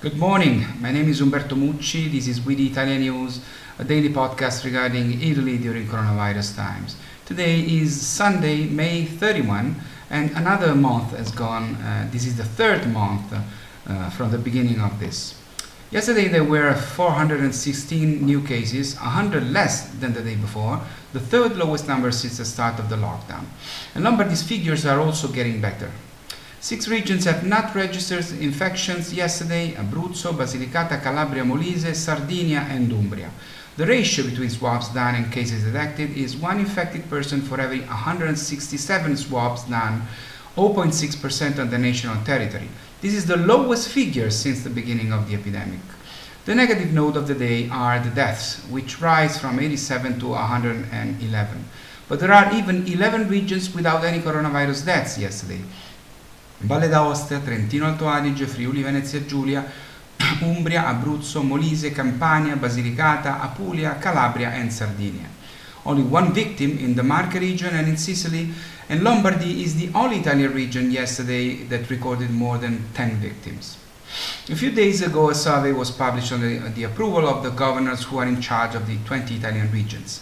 Good morning. My name is Umberto Mucci. This is With Italian News, a daily podcast regarding Italy during coronavirus times. Today is Sunday, May 31, and another month has gone. Uh, this is the third month uh, from the beginning of this. Yesterday there were 416 new cases, 100 less than the day before, the third lowest number since the start of the lockdown. And Lombardy's figures are also getting better. Six regions have not registered infections yesterday Abruzzo, Basilicata, Calabria, Molise, Sardinia, and Umbria. The ratio between swabs done and cases detected is one infected person for every 167 swabs done, 0.6% on the national territory. This is the lowest figure since the beginning of the epidemic. The negative note of the day are the deaths, which rise from 87 to 111. But there are even 11 regions without any coronavirus deaths yesterday. Valle d'Aosta, Trentino Alto Adige, Friuli Venezia Giulia, Umbria, Abruzzo, Molise, Campania, Basilicata, Apulia, Calabria, and Sardinia. Only one victim in the Marche region and in Sicily, and Lombardy is the only Italian region yesterday that recorded more than 10 victims. A few days ago, a survey was published on the, the approval of the governors who are in charge of the 20 Italian regions.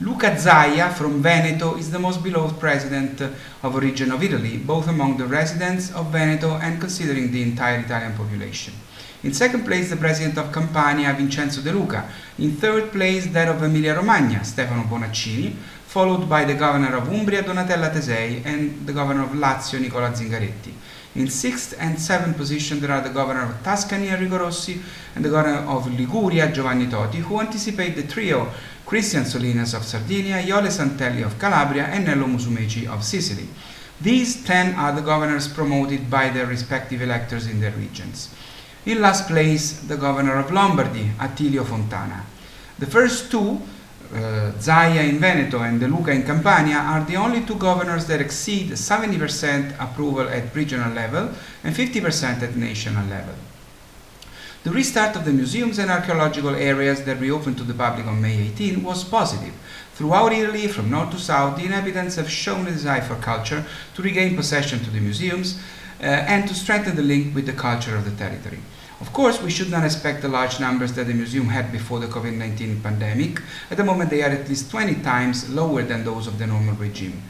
Luca Zaia from Veneto is the most beloved president of a region of Italy, both among the residents of Veneto and considering the entire Italian population. In second place, the president of Campania, Vincenzo De Luca. In third place, that of Emilia-Romagna, Stefano Bonaccini, followed by the governor of Umbria, Donatella Tesei, and the governor of Lazio, Nicola Zingaretti. In sixth and seventh position, there are the governor of Tuscany, Enrico Rossi, and the governor of Liguria, Giovanni Toti, who anticipate the trio Christian Solinas of Sardinia, Iole Santelli of Calabria, and Nello Musumeci of Sicily. These ten are the governors promoted by their respective electors in their regions. In last place, the governor of Lombardy, Attilio Fontana. The first two uh, Zaia in Veneto and De Luca in Campania are the only two governors that exceed 70% approval at regional level and 50% at national level. The restart of the museums and archaeological areas that reopened to the public on May 18 was positive. Throughout Italy, from north to south, the inhabitants have shown a desire for culture to regain possession to the museums uh, and to strengthen the link with the culture of the territory. Of course, we should not expect the large numbers that the museum had before the COVID 19 pandemic. At the moment, they are at least 20 times lower than those of the normal regime.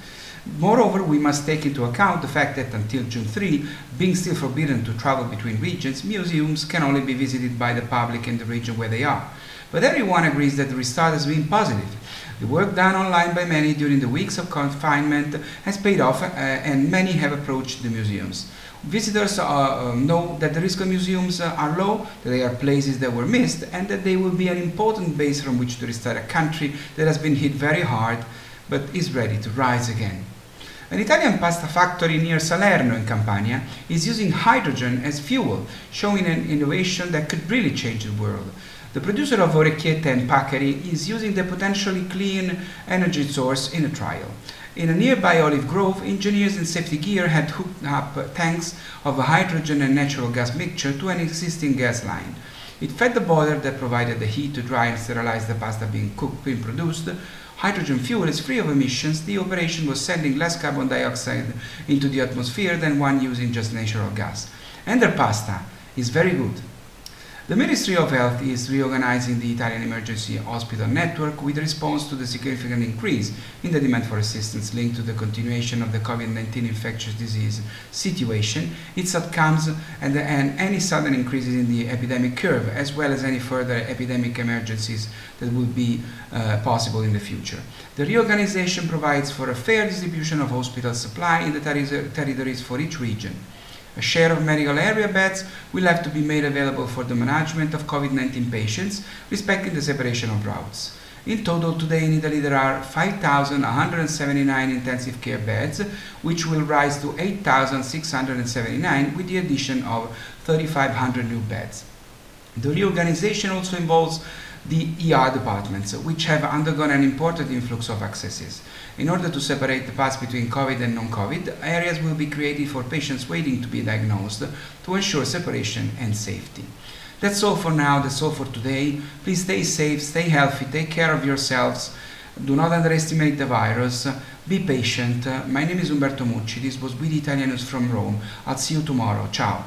Moreover, we must take into account the fact that until June 3, being still forbidden to travel between regions, museums can only be visited by the public in the region where they are. But everyone agrees that the restart has been positive. The work done online by many during the weeks of confinement has paid off, uh, and many have approached the museums. Visitors uh, um, know that the risk of museums uh, are low, that they are places that were missed, and that they will be an important base from which to restart a country that has been hit very hard but is ready to rise again. An Italian pasta factory near Salerno in Campania is using hydrogen as fuel, showing an innovation that could really change the world. The producer of orecchiette and paccheri is using the potentially clean energy source in a trial. In a nearby olive grove, engineers in safety gear had hooked up tanks of a hydrogen and natural gas mixture to an existing gas line. It fed the boiler that provided the heat to dry and sterilize the pasta being cooked, being produced. Hydrogen fuel is free of emissions. The operation was sending less carbon dioxide into the atmosphere than one using just natural gas. And their pasta is very good. The Ministry of Health is reorganizing the Italian emergency hospital network with response to the significant increase in the demand for assistance linked to the continuation of the COVID-19 infectious disease situation, its outcomes, and, the, and any sudden increases in the epidemic curve, as well as any further epidemic emergencies that will be uh, possible in the future. The reorganization provides for a fair distribution of hospital supply in the ter territories for each region. A share of medical area beds will have to be made available for the management of COVID-19 patients, respecting the separation of routes. In total, today in Italy there are 5,179 intensive care beds, which will rise to 8,679 with the addition of 3,500 new beds. The reorganization also involves the ER departments, which have undergone an important influx of accesses. In order to separate the paths between COVID and non-COVID, areas will be created for patients waiting to be diagnosed to ensure separation and safety. That's all for now, that's all for today. Please stay safe, stay healthy, take care of yourselves. Do not underestimate the virus. Be patient. My name is Umberto Mucci. This was With Italian News from Rome. I'll see you tomorrow. Ciao.